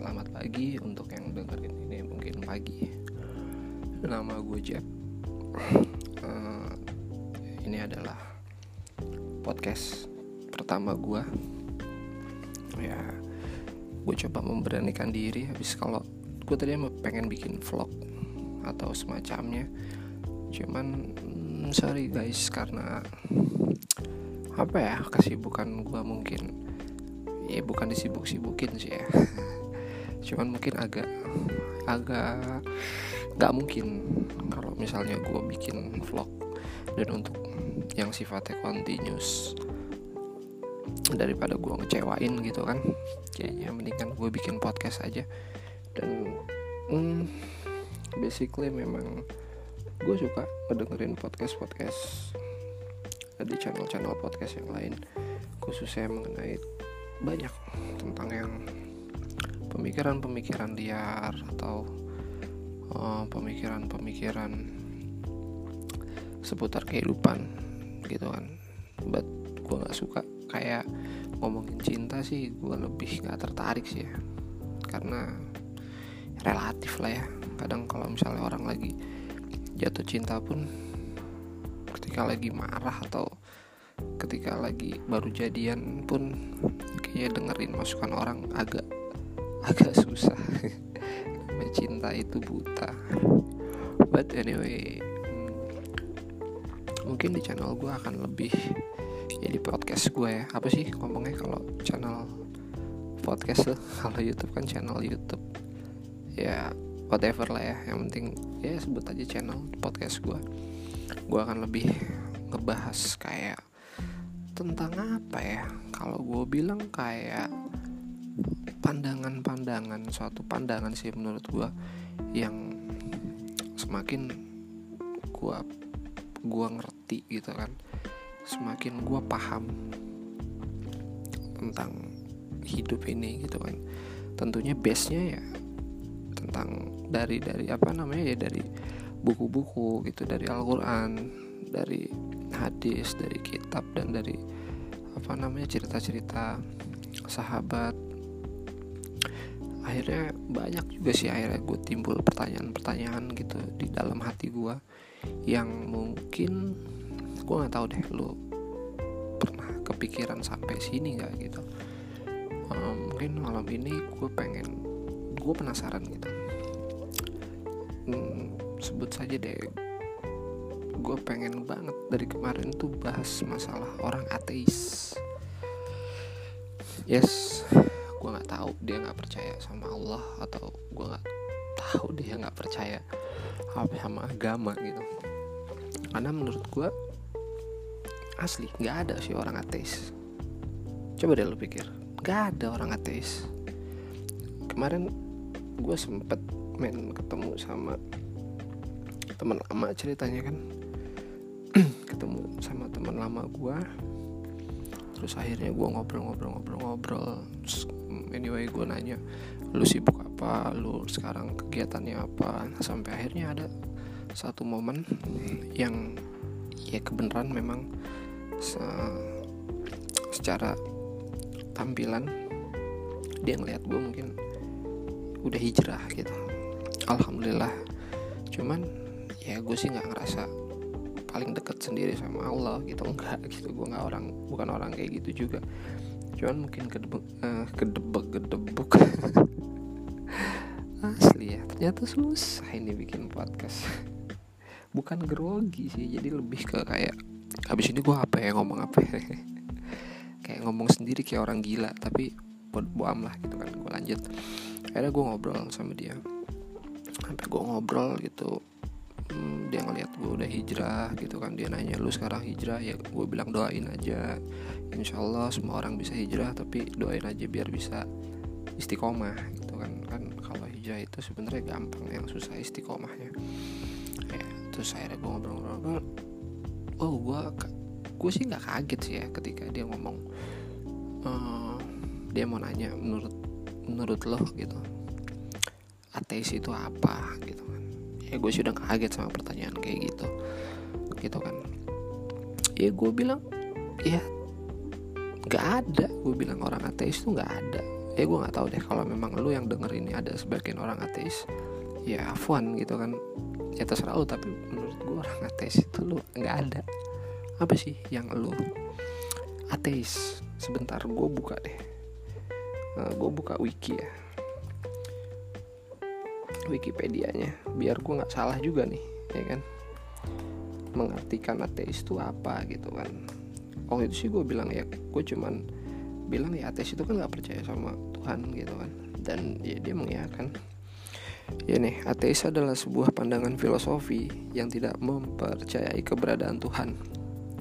selamat pagi untuk yang dengerin ini mungkin pagi. Nama gue Jeb. Uh, ini adalah podcast pertama gue. Ya gue coba memberanikan diri habis kalau gue tadi pengen bikin vlog atau semacamnya. Cuman mm, sorry guys karena apa ya kesibukan gue mungkin ya bukan disibuk-sibukin sih ya cuman mungkin agak agak nggak mungkin kalau misalnya gue bikin vlog dan untuk yang sifatnya continuous daripada gue ngecewain gitu kan. Kayaknya mendingan gue bikin podcast aja. Dan hmm, basically memang gue suka ngedengerin podcast podcast di channel-channel podcast yang lain. Khususnya mengenai banyak tentang yang pemikiran-pemikiran liar atau pemikiran pemikiran-pemikiran seputar kehidupan gitu kan. But gue nggak suka kayak ngomongin cinta sih gue lebih nggak tertarik sih ya. Karena relatif lah ya. Kadang kalau misalnya orang lagi jatuh cinta pun ketika lagi marah atau ketika lagi baru jadian pun kayak dengerin masukan orang agak agak susah. Cinta itu buta. But anyway hmm, mungkin di channel gue akan lebih ya podcast gue ya. Apa sih ngomongnya kalau channel podcast kalau YouTube kan channel YouTube. Ya whatever lah ya. Yang penting ya sebut aja channel podcast gue gue akan lebih ngebahas kayak tentang apa ya? Kalau gue bilang kayak pandangan-pandangan suatu pandangan sih menurut gue yang semakin gue gue ngerti gitu kan semakin gue paham tentang hidup ini gitu kan tentunya base nya ya tentang dari dari apa namanya ya dari buku-buku gitu dari Al-Qur'an, dari hadis, dari kitab dan dari apa namanya cerita-cerita sahabat. Akhirnya banyak juga sih akhirnya gue timbul pertanyaan-pertanyaan gitu di dalam hati gue yang mungkin gue nggak tahu deh lo pernah kepikiran sampai sini nggak gitu. Um, mungkin malam ini gue pengen gue penasaran gitu. Hmm, sebut saja deh gue pengen banget dari kemarin tuh bahas masalah orang ateis. Yes tahu dia nggak percaya sama Allah atau gue nggak tahu dia nggak percaya apa sama agama gitu. Karena menurut gue asli nggak ada sih orang ateis. Coba deh lo pikir nggak ada orang ateis. Kemarin gue sempet main ketemu sama teman lama ceritanya kan. Ketemu sama teman lama gue terus akhirnya gue ngobrol-ngobrol-ngobrol-ngobrol anyway gue nanya lu sibuk apa? Lu sekarang kegiatannya apa? Nah, sampai akhirnya ada satu momen yang ya kebenaran memang se secara tampilan dia ngeliat gue mungkin udah hijrah gitu. Alhamdulillah. Cuman ya gue sih nggak ngerasa paling deket sendiri sama Allah gitu. Enggak gitu gue nggak orang bukan orang kayak gitu juga. Cuman mungkin kedebek uh, kedebek kedebuk. Asli ya ternyata susah ini bikin podcast. Bukan grogi sih jadi lebih ke kayak habis ini gue apa ya ngomong apa ya? Kayak ngomong sendiri kayak orang gila tapi buat buam lah gitu kan gue lanjut. Akhirnya gue ngobrol sama dia. Sampai gue ngobrol gitu hmm, dia ngeliat gue udah hijrah gitu kan. Dia nanya lu sekarang hijrah? Ya gue bilang doain aja. Insya Allah semua orang bisa hijrah tapi doain aja biar bisa istiqomah gitu kan. Kan kalau hijrah itu sebenarnya gampang yang susah istiqomahnya. Ya terus akhirnya gue ngobrol-ngobrol oh gue gue sih nggak kaget sih ya ketika dia ngomong uh, dia mau nanya menurut menurut lo gitu ateis itu apa? Gitu kan ya gue sudah kaget sama pertanyaan kayak gitu. Gitu kan. Ya gue bilang ya nggak ada. Gue bilang orang ateis tuh nggak ada. Ya gue nggak tahu deh kalau memang lu yang denger ini ada sebagian orang ateis ya afwan gitu kan. Ya terserah lu tapi menurut gue orang ateis itu lu nggak ada. Apa sih yang lu ateis? Sebentar gue buka deh. Uh, gue buka wiki ya Wikipedia-nya. Biar gue nggak salah juga nih ya kan? Mengartikan ateis itu apa gitu kan. Waktu itu sih gue bilang ya gue cuman bilang ya ateis itu kan nggak percaya sama Tuhan gitu kan. Dan ya dia mengiyakan ya nih ateis adalah sebuah pandangan filosofi yang tidak mempercayai keberadaan Tuhan.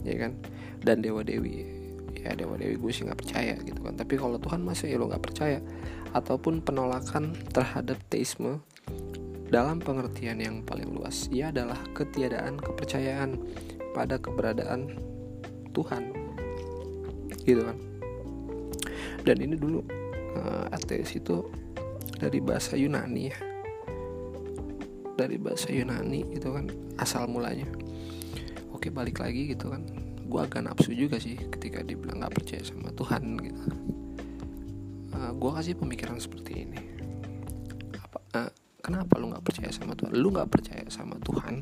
Ya kan? Dan dewa dewi ya dewa dewi gue sih nggak percaya gitu kan. Tapi kalau Tuhan masa ya lo nggak percaya? Ataupun penolakan terhadap teisme dalam pengertian yang paling luas ia adalah ketiadaan kepercayaan pada keberadaan Tuhan. Gitu kan? Dan ini dulu uh, ateis itu dari bahasa Yunani ya. Dari bahasa Yunani gitu kan asal mulanya. Oke balik lagi gitu kan. Gue agak nafsu juga sih ketika dibilang nggak percaya sama Tuhan gitu uh, eh, gue kasih pemikiran seperti ini kenapa lu nggak percaya sama Tuhan? Lu nggak percaya sama Tuhan?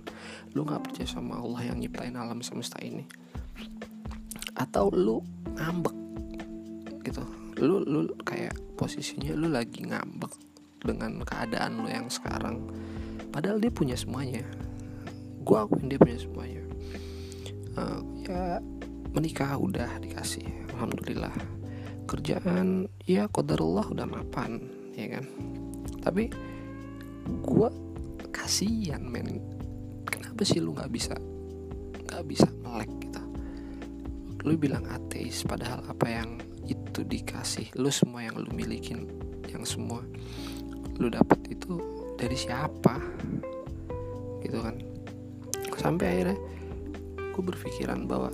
Lu nggak percaya sama Allah yang nyiptain alam semesta ini? Atau lu ngambek gitu? Lu lu kayak posisinya lu lagi ngambek dengan keadaan lu yang sekarang. Padahal dia punya semuanya. Gue akuin dia punya semuanya. Uh, ya menikah udah dikasih alhamdulillah. Kerjaan ya Allah udah mapan ya kan? Tapi gue kasihan men. Kenapa sih lu nggak bisa nggak bisa melek gitu? Lu bilang ateis padahal apa yang itu dikasih lu semua yang lu milikin yang semua lu dapat itu dari siapa? Gitu kan. Sampai akhirnya gue berpikiran bahwa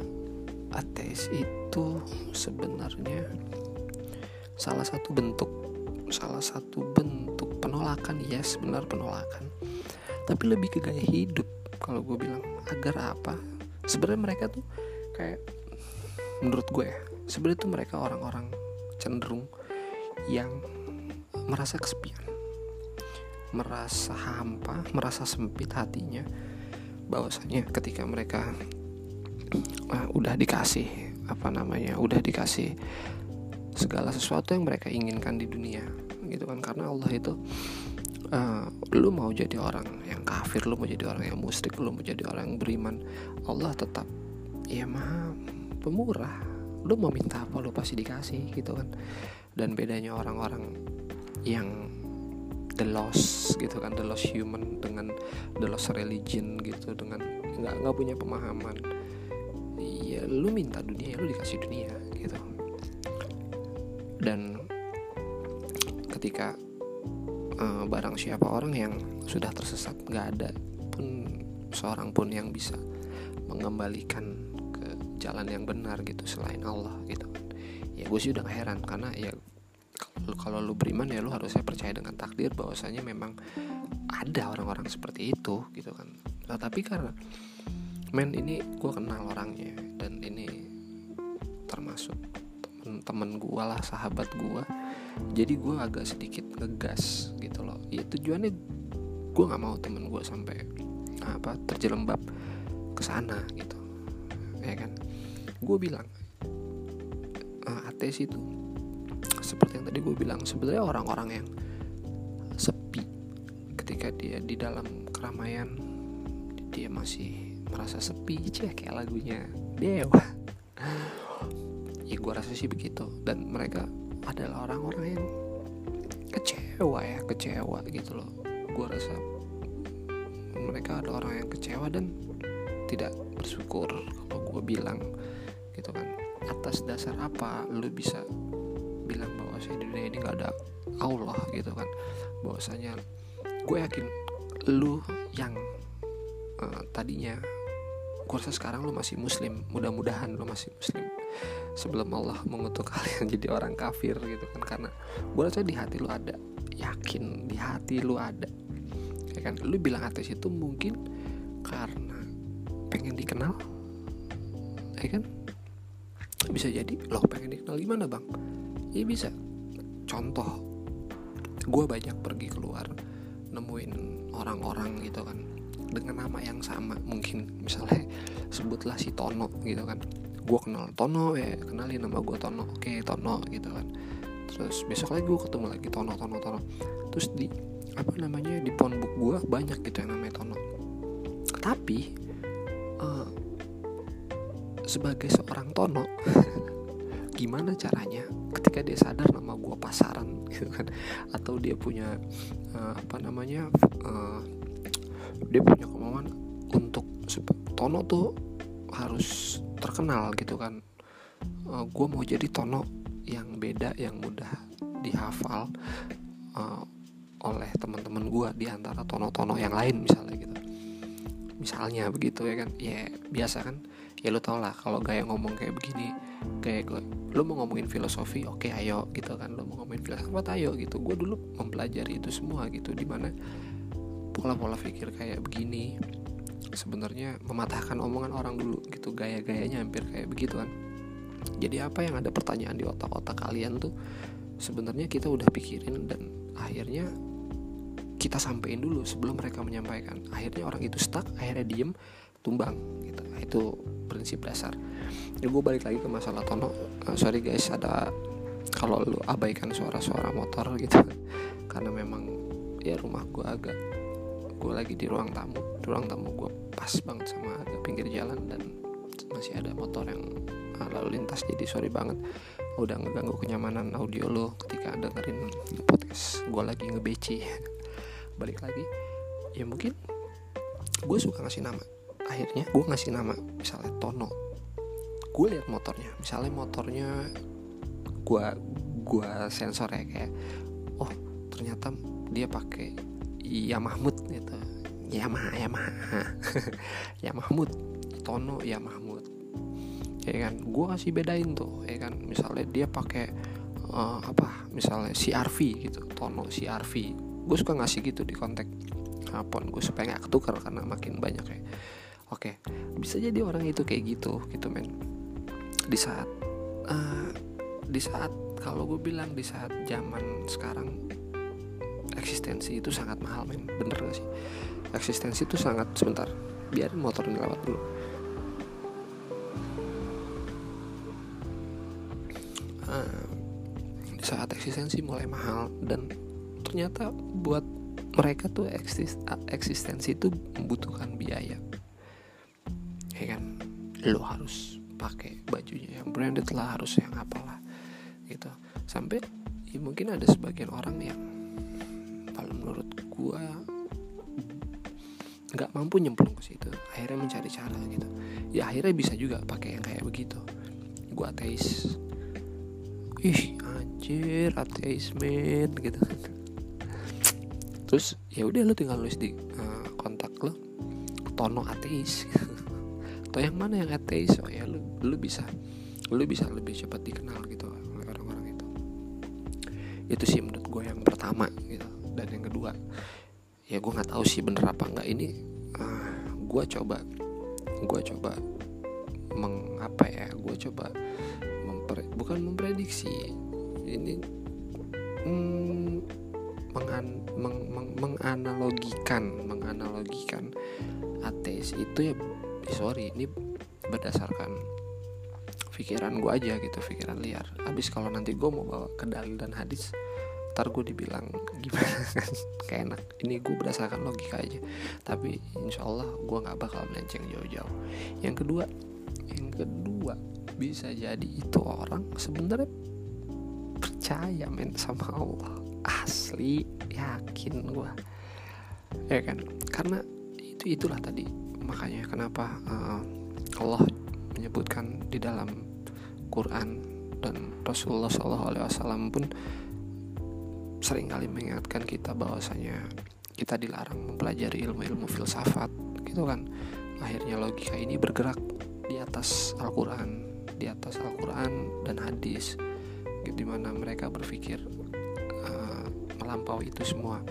ateis itu sebenarnya salah satu bentuk salah satu bentuk penolakan ya sebenar penolakan. Tapi lebih ke gaya hidup kalau gue bilang agar apa? Sebenarnya mereka tuh kayak menurut gue ya sebenarnya itu mereka orang-orang cenderung yang merasa kesepian merasa hampa merasa sempit hatinya. Bahwasanya ketika mereka uh, udah dikasih apa namanya udah dikasih segala sesuatu yang mereka inginkan di dunia gitu kan. Karena Allah itu uh, lu mau jadi orang yang kafir lu mau jadi orang yang musyrik lu mau jadi orang yang beriman Allah tetap ya maha pemurah. Lu mau minta apa lu pasti dikasih gitu kan. Dan bedanya orang-orang yang the lost gitu kan the lost human dengan the lost religion gitu dengan nggak nggak punya pemahaman. Ya lu minta dunia ya lu dikasih dunia gitu. Dan ketika uh, barang siapa orang yang sudah tersesat nggak ada pun seorang pun yang bisa mengembalikan jalan yang benar gitu selain Allah gitu. Ya gue sih udah gak heran karena ya kalau lu beriman ya lu harusnya percaya dengan takdir bahwasanya memang ada orang-orang seperti itu gitu kan. Nah tapi karena men ini gue kenal orangnya dan ini termasuk temen-temen gue lah sahabat gue jadi gue agak sedikit ngegas gitu loh. Ya tujuannya gue nggak mau temen gue sampai apa terjelembab ke sana gitu. Ya kan? Gue bilang uh, ateis itu. Seperti yang tadi gue bilang sebenarnya orang-orang yang sepi ketika dia di dalam keramaian dia masih merasa sepi cek kayak lagunya. Dewa gue rasa sih begitu. Dan mereka adalah orang-orang yang kecewa ya kecewa gitu loh. Gue rasa mereka ada orang yang kecewa dan tidak bersyukur kalau gue bilang gitu kan. Atas dasar apa lu bisa bilang bahwa saya di dunia ini nggak ada Allah gitu kan? Bahwasanya gue yakin lu yang uh, tadinya gue rasa sekarang lu masih muslim mudah-mudahan lu masih muslim sebelum Allah mengutuk kalian jadi orang kafir gitu kan. Karena gue rasa di hati lu ada yakin di hati lu ada. Ya kan? Lu bilang ateis itu mungkin karena pengen dikenal ya kan? Bisa jadi lo pengen dikenal gimana bang? Ya bisa. Contoh gue banyak pergi keluar nemuin orang-orang gitu kan. Dengan nama yang sama mungkin misalnya sebutlah si Tono gitu kan gue kenal Tono ya kenalin nama gue Tono oke Tono gitu kan. Terus besok lagi gue ketemu lagi Tono Tono Tono. Terus di apa namanya di phonebook gue banyak gitu yang namanya Tono. Tapi uh, sebagai seorang Tono gimana caranya ketika dia sadar nama gue pasaran gitu kan? Atau dia punya uh, apa namanya uh, dia punya kemauan untuk Tono tuh harus terkenal gitu kan. Uh, gue mau jadi Tono yang beda yang mudah dihafal uh, oleh teman-teman gue di antara tono-tono yang lain misalnya gitu. Misalnya begitu ya kan. Ya biasa kan? Ya lo tau lah kalau gaya ngomong kayak begini kayak lo mau ngomongin filosofi oke okay, ayo gitu kan. Lo mau ngomongin filsafat ayo gitu. Gue dulu mempelajari itu semua gitu di mana pola-pola pikir kayak begini sebenarnya mematahkan omongan orang dulu gitu gaya-gayanya hampir kayak begitu kan. Jadi apa yang ada pertanyaan di otak-otak kalian tuh sebenarnya kita udah pikirin dan akhirnya kita sampein dulu sebelum mereka menyampaikan. Akhirnya orang itu stuck akhirnya diem tumbang gitu. Itu prinsip dasar. Ya gue balik lagi ke masalah tono. Uh, sorry guys ada kalau lu abaikan suara-suara motor gitu. Karena memang ya rumah gue agak gue lagi di ruang tamu. Di ruang tamu gue pas banget sama agak pinggir jalan dan masih ada motor yang uh, lalu lintas. Jadi sorry banget udah ngeganggu kenyamanan audio lo ketika dengerin podcast. Gue lagi ngebeci balik lagi. Ya mungkin gue suka ngasih nama. Akhirnya gue ngasih nama misalnya Tono. Gue lihat motornya. Misalnya motornya gue gue sensor ya kayak oh ternyata dia pakai ya Mahmud gitu. Yamaha Yamaha ya Mahmud. Tono ya Mahmud. Ya kan? Gue kasih bedain tuh ya kan? Misalnya dia pakai uh, apa? Misalnya CRV gitu Tono CRV gue suka ngasih gitu di kontak apa pun. Gue supaya nggak ketukar karena makin banyak ya. Oke bisa jadi orang itu kayak gitu gitu men. Di saat uh, di saat kalau gue bilang di saat zaman sekarang eksistensi itu sangat mahal men. Bener gak sih? Eksistensi itu sangat sebentar biarin motor ini lewat dulu. Uh, di saat eksistensi mulai mahal dan ternyata buat mereka tuh eksistensi itu membutuhkan biaya. Ya kan? Lo harus pakai bajunya yang branded lah harus yang apalah gitu. Sampai ya mungkin ada sebagian orang yang kalau menurut gua nggak mampu nyemplung ke situ. Akhirnya mencari cara gitu. Ya akhirnya bisa juga pakai yang kayak begitu. Gua ateis. Ih anjir ateis men gitu. Terus ya udah lo tinggal nulis di uh, kontak lo tono ateis. Atau yang mana yang ateis? Oh ya lo lo bisa lo bisa lebih cepat dikenal gitu orang-orang itu. Itu sih menurut gue yang pertama gitu dan yang kedua ya gue nggak tahu sih bener apa nggak. Ini uh, ah, gue coba gue coba mengapa ya gue coba memper, bukan memprediksi. Ini hmm, mengan, meng, meng, menganalogikan menganalogikan ateis itu ya sorry ini berdasarkan pikiran gue aja gitu pikiran liar. Abis kalau nanti gue mau bawa ke dalil dan hadis ntar gue dibilang gimana kan. Kayak enak. Ini gue berdasarkan logika aja. Tapi insya Allah gue nggak bakal melenceng jauh-jauh. Yang kedua yang kedua bisa jadi itu orang sebenarnya percaya men sama Allah. Asli yakin gue ya kan? Karena itu itulah tadi makanya kenapa uh, Allah menyebutkan di dalam Quran dan Rasulullah SAW pun sering kali mengingatkan kita bahwasanya kita dilarang mempelajari ilmu-ilmu filsafat gitu kan? Akhirnya logika ini bergerak di atas Al-Quran di atas Al-Quran dan hadis gitu di mana mereka berpikir melampaui itu semua.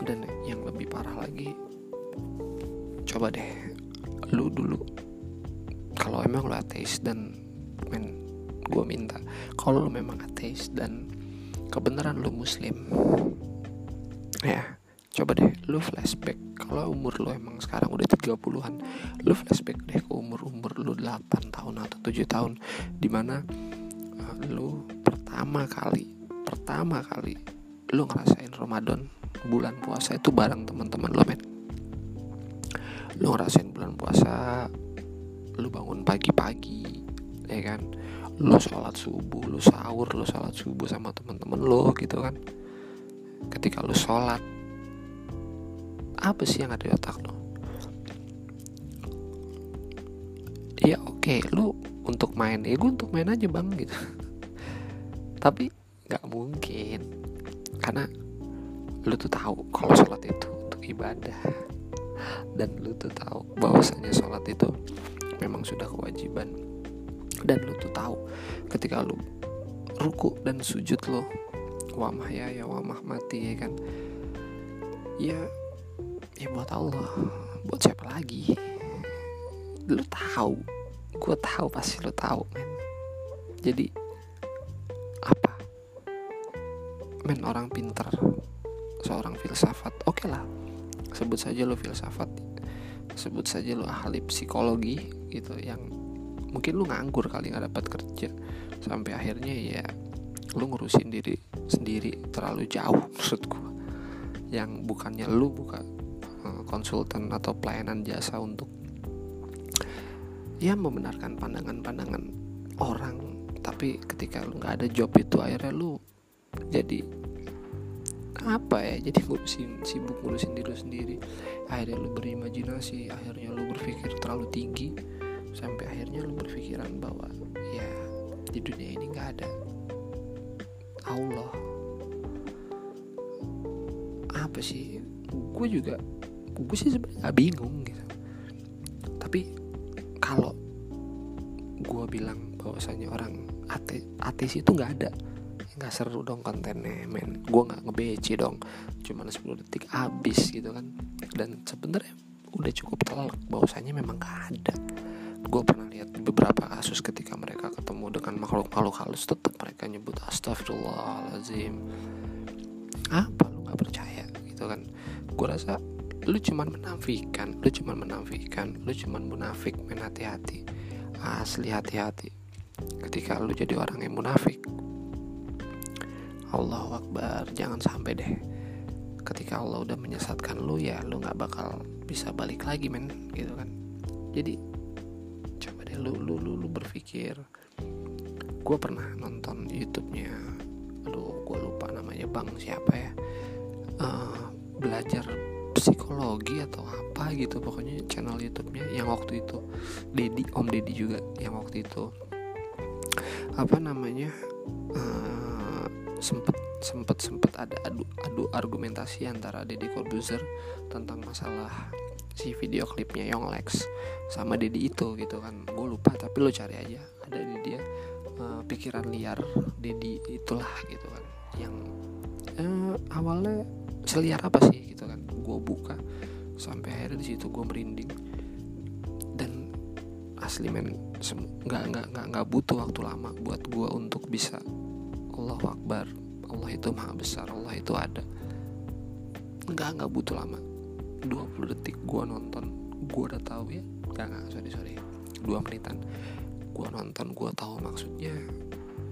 Dan yang lebih parah lagi coba deh lu dulu kalau emang lu ateis dan men gue minta kalau lu memang ateis dan kebenaran lu muslim. Ya. Coba deh lu flashback. Kalau umur lu emang sekarang udah 30-an lu flashback deh ke umur-umur lu 8 tahun atau 7 tahun di mana uh, lu pertama kali pertama kali lu ngerasain Ramadan bulan puasa itu bareng teman-teman lo men. Lu ngerasain bulan puasa lu bangun pagi-pagi ya kan? Lu sholat subuh lu sahur lu sholat subuh sama teman-teman lo gitu kan. Ketika lu sholat apa sih yang ada di otak lo ya oke okay, lu untuk main ya gue untuk main aja bang gitu. Tapi nggak mungkin karena lu tuh tahu kalau sholat itu untuk ibadah. Dan lu tuh tahu bahwasanya sholat itu memang sudah kewajiban dan lu tuh tahu ketika lu ruku dan sujud lo wamah ya ya wamah mati ya kan? Ya ya buat Allah buat siapa lagi? Lu tahu gue tahu pasti lu tahu men. Jadi apa? Men orang pinter seorang filsafat oke okay lah. Sebut saja lo filsafat sebut saja lo ahli psikologi gitu yang mungkin lu nganggur kali nggak dapat kerja. Sampai akhirnya ya lu ngurusin diri sendiri terlalu jauh menurut gua. Yang bukannya lu buka eh, konsultan atau pelayanan jasa untuk ya membenarkan pandangan-pandangan orang. Tapi ketika lu nggak ada job itu akhirnya lu jadi apa ya jadi ngurusin sibuk ngurusin diri sendiri. Akhirnya lu berimajinasi akhirnya lu berpikir terlalu tinggi sampai akhirnya lu berpikiran bahwa ya di dunia ini nggak ada Allah. Apa sih? Gue juga gue sih sebenarnya bingung gitu. Tapi kalau gue bilang bahwasanya orang ate ateis itu nggak ada nggak seru dong kontennya men. Gue nggak ngebeci dong. Cuman 10 detik habis gitu kan. Dan sebenarnya udah cukup telak bahwasanya memang gak ada gue pernah lihat beberapa kasus ketika mereka ketemu dengan makhluk-makhluk halus tetap mereka nyebut astagfirullahalazim apa lu nggak percaya? Gitu kan. Gue rasa lu cuman menafikan lu cuman menafikan lu cuman munafik men hati-hati. Asli hati-hati. Ketika lu jadi orang yang munafik Allah Akbar jangan sampai deh. Ketika Allah udah menyesatkan lu ya lu nggak bakal bisa balik lagi men. Gitu kan. Jadi lu lu lu, lu berpikir. Gue pernah nonton YouTube-nya aduh gue lupa namanya bang siapa ya. Uh, belajar psikologi atau apa gitu pokoknya channel YouTube-nya yang waktu itu. Dedi Om Dedi juga yang waktu itu. Apa namanya uh, sempet sempet sempet ada adu adu argumentasi antara Deddy Corbuzier tentang masalah si video klipnya Lex sama Deddy itu gitu kan. Gue lupa tapi lo cari aja. Ada di dia uh, pikiran liar Deddy itulah gitu kan. Yang uh, awalnya seliar apa sih gitu kan. Gue buka sampai akhirnya di situ gue merinding. Dan asli men nggak nggak nggak nggak butuh waktu lama buat gue untuk bisa Allahu Akbar Allah itu maha besar Allah itu ada. Nggak nggak butuh lama 20 detik gue nonton gue udah tahu ya. Nggak nggak sorry sorry. Dua menitan. Gue nonton gue tahu maksudnya.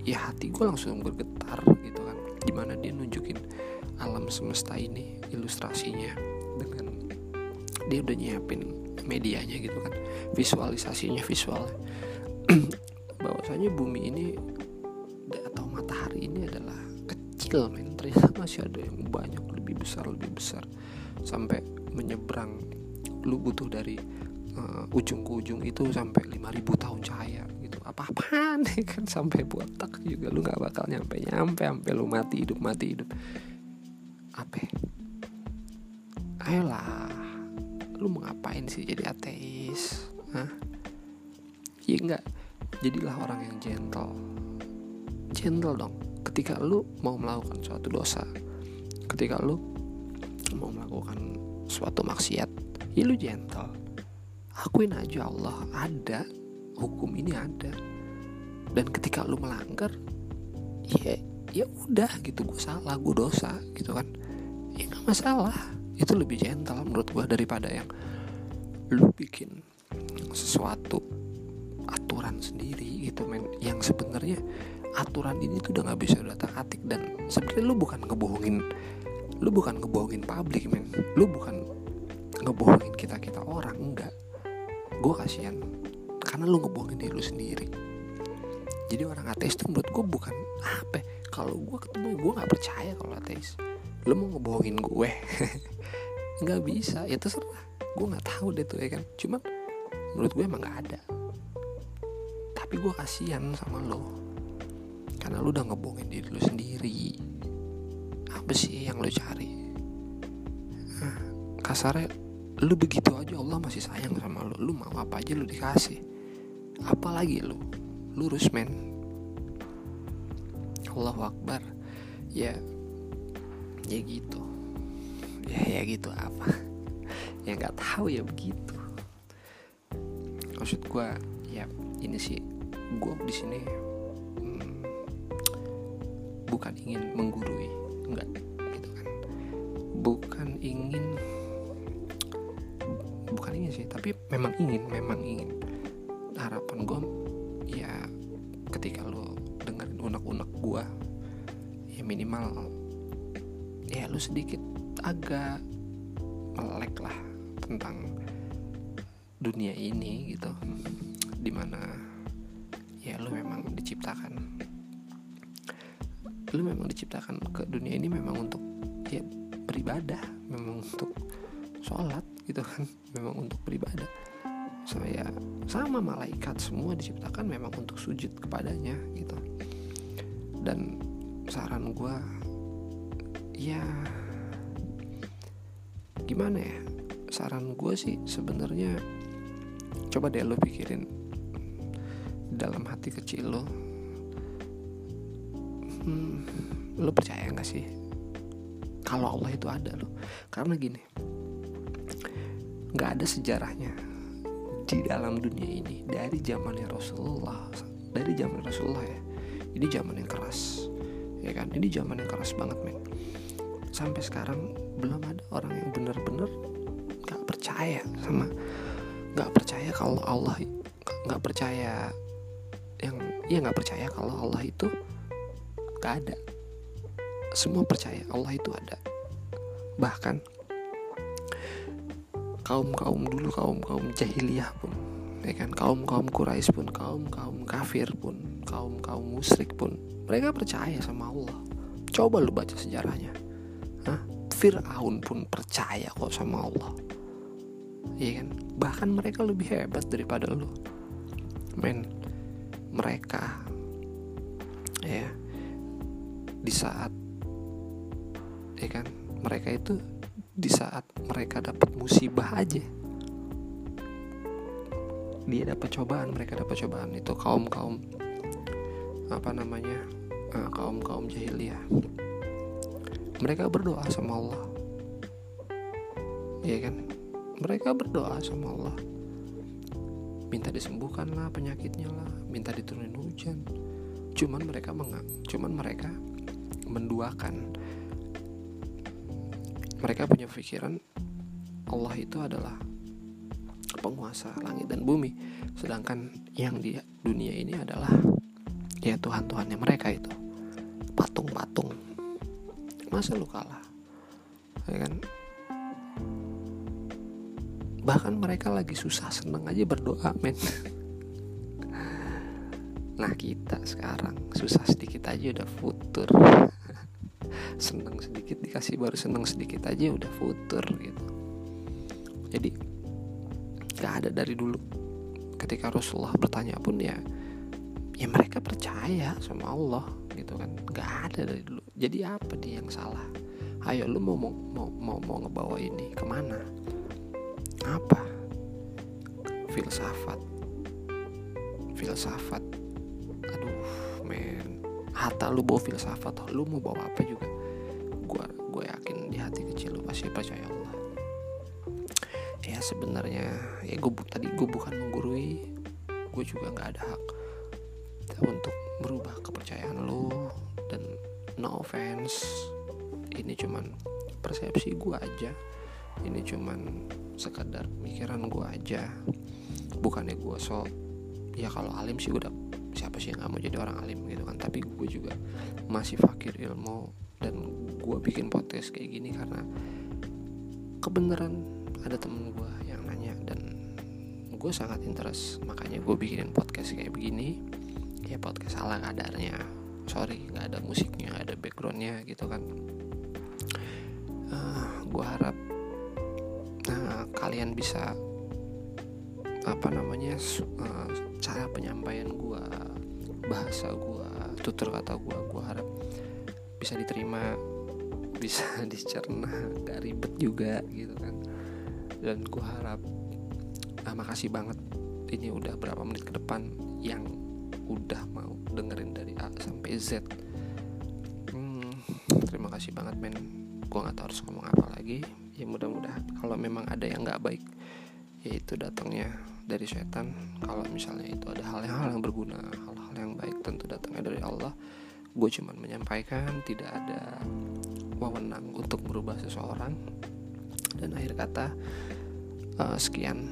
Ya hati gue langsung bergetar gitu kan. Gimana dia nunjukin alam semesta ini ilustrasinya dengan dia udah nyiapin medianya gitu kan. Visualisasinya visualnya bahwasanya bumi ini ini adalah kecil men. Ternyata masih ada yang banyak lebih besar lebih besar. Sampai menyeberang lu butuh dari uh, ujung ke ujung itu sampai 5000 tahun cahaya gitu. Apa-apaan ya kan sampai botak juga lu nggak bakal nyampe nyampe sampai lu mati hidup mati hidup. Apa ayolah lu mau ngapain sih jadi ateis? Hah? ya enggak jadilah orang yang gentle. Gentle dong. Ketika lu mau melakukan suatu dosa ketika lu mau melakukan suatu maksiat. Ya lu gentle. Akuin aja Allah ada hukum ini ada. Dan ketika lu melanggar ya ya udah gitu gue salah gue dosa gitu kan. Ya nggak masalah. Itu lebih gentle menurut gue daripada yang lu bikin sesuatu aturan sendiri gitu men. Yang sebenarnya aturan ini tuh udah nggak bisa udah atik. Dan sebenarnya lu bukan ngebohongin lu bukan ngebohongin publik men. Lu bukan ngebohongin kita kita orang enggak. Gue kasihan karena lu ngebohongin diri lu sendiri. Jadi orang ateis tuh menurut gue bukan apa ya, kalau gue ketemu gue nggak percaya kalau ateis. Lu mau ngebohongin gue? Nggak bisa. Ya terserah. Gue nggak tahu deh tuh ya kan? Cuman menurut gue emang nggak ada. Tapi gue kasihan sama lo karena lu udah ngebohongin diri lu sendiri apa sih yang lo cari? Kasarnya lu begitu aja Allah masih sayang sama lu. Lu mau apa aja lu dikasih. Apalagi lu lurus men Allahu Akbar. Ya ya gitu. Ya ya gitu apa? Ya nggak tahu ya begitu. Maksud gue ya ini sih gue di sini hmm, bukan ingin menggurui enggak gitu kan. Bukan ingin bukan ingin sih tapi memang ingin memang ingin. Harapan gue ya ketika lo dengerin unek-unek gue ya minimal ya lu sedikit agak melek lah tentang dunia ini gitu. Di mana ya lu memang diciptakan lu memang diciptakan ke dunia ini memang untuk ya beribadah memang untuk sholat gitu kan. Memang untuk beribadah. Saya sama malaikat semua diciptakan memang untuk sujud kepadanya gitu. Dan saran gue ya gimana ya? Saran gue sih sebenarnya coba deh lo pikirin dalam hati kecil lo hmm, lo percaya nggak sih? Kalau Allah itu ada lo karena gini nggak ada sejarahnya di dalam dunia ini. Dari zamannya Rasulullah dari zaman Rasulullah ya. Ini zaman yang keras ya kan? Ini zaman yang keras banget men. Sampai sekarang belum ada orang yang benar-benar nggak percaya sama nggak percaya kalau Allah nggak percaya yang ya nggak percaya kalau Allah itu nggak ada. Semua percaya Allah itu ada. Bahkan kaum kaum dulu kaum kaum jahiliyah pun ya kan? Kaum kaum Quraisy pun kaum kaum kafir pun kaum kaum musyrik pun mereka percaya sama Allah. Coba lu baca sejarahnya. Hah? Fir'aun pun percaya kok sama Allah. Iya kan? Bahkan mereka lebih hebat daripada lu. Men mereka ya di saat ya kan? Mereka itu di saat mereka dapat musibah aja. Dia dapat cobaan mereka dapat cobaan. Itu kaum kaum apa namanya uh, kaum kaum jahiliyah. Mereka berdoa sama Allah. Ya kan? Mereka berdoa sama Allah. Minta disembuhkan lah penyakitnya lah. Minta diturunin hujan. Cuman mereka mengak cuman mereka menduakan. Mereka punya pikiran Allah itu adalah penguasa langit dan bumi sedangkan yang di dunia ini adalah ya Tuhan-Tuhannya mereka itu. Patung-patung. Masa lu kalah? Ya kan? Bahkan mereka lagi susah seneng aja berdoa men. Nah kita sekarang susah sedikit aja udah futur seneng sedikit dikasih baru seneng sedikit aja udah futur gitu. Jadi gak ada dari dulu. Ketika Rasulullah bertanya pun ya ya mereka percaya sama Allah gitu kan. Gak ada dari dulu. Jadi apa dia yang salah? Ayo lu mau mau mau mau, mau ngebawa ini ke mana? Apa? Filsafat. Filsafat. Aduh men. Hatta lu bawa filsafat lu mau bawa apa juga pasti percaya Allah. Ya sebenarnya ya gue tadi gue bukan menggurui gue juga nggak ada hak untuk merubah kepercayaan lo dan no offense ini cuman persepsi gue aja. Ini cuman sekadar pikiran gue aja. Bukannya gue so ya kalau alim sih udah siapa sih yang gak mau jadi orang alim gitu kan. Tapi gue juga masih fakir ilmu dan gue bikin podcast kayak gini karena kebenaran. Ada temen gue yang nanya dan gue sangat interest. Makanya gue bikinin podcast kayak begini. Ya podcast ala kadarnya. Sorry nggak ada musiknya nggak ada backgroundnya gitu kan. Uh, eh, gue harap uh, kalian bisa apa namanya uh, cara penyampaian gue bahasa gue tutur kata gue gue harap bisa diterima bisa dicerna gak ribet juga gitu kan. Dan gue harap uh, makasih banget ini udah berapa menit ke depan yang udah mau dengerin dari A sampai Z. Hmm, terima kasih banget men. Gue nggak tahu harus ngomong apa lagi. Ya mudah-mudahan kalau memang ada yang nggak baik yaitu datangnya dari setan. Kalau misalnya itu ada hal-hal yang berguna hal-hal yang baik tentu datangnya dari Allah. Gue cuman menyampaikan tidak ada wewenang untuk merubah seseorang. Dan akhir kata uh, sekian.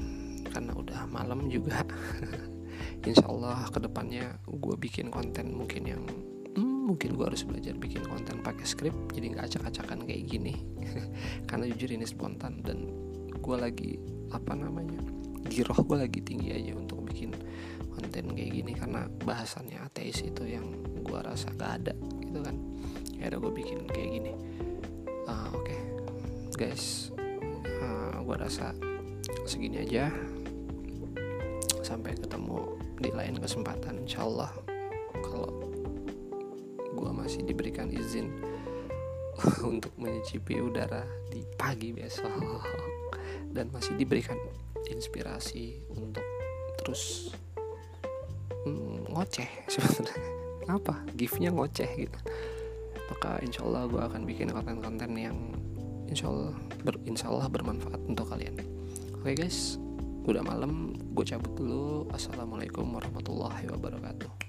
Karena udah malam juga. Insya Allah ke depannya gue bikin konten mungkin yang hmm, mungkin gue harus belajar bikin konten pakai skrip jadi nggak acak-acakan kayak gini. Karena jujur ini spontan dan gue lagi apa namanya giroh gue lagi tinggi aja untuk bikin konten kayak gini. Karena bahasannya ateis itu yang gue rasa gak ada gitu kan. Ya udah gue bikin kayak gini. Uh, oke. Okay. guys uh, gue rasa segini aja. Sampai ketemu di lain kesempatan insyaallah. Kalau gue masih diberikan izin untuk menyicipi udara di pagi besok dan masih diberikan inspirasi untuk terus mm, ngoceh sebenarnya apa giftnya ngoceh gitu. Maka insya Allah gue akan bikin konten-konten yang insya Allah ber, insya Allah bermanfaat untuk kalian. Oke guys. Udah malam. Gue cabut dulu. Assalamualaikum warahmatullahi wabarakatuh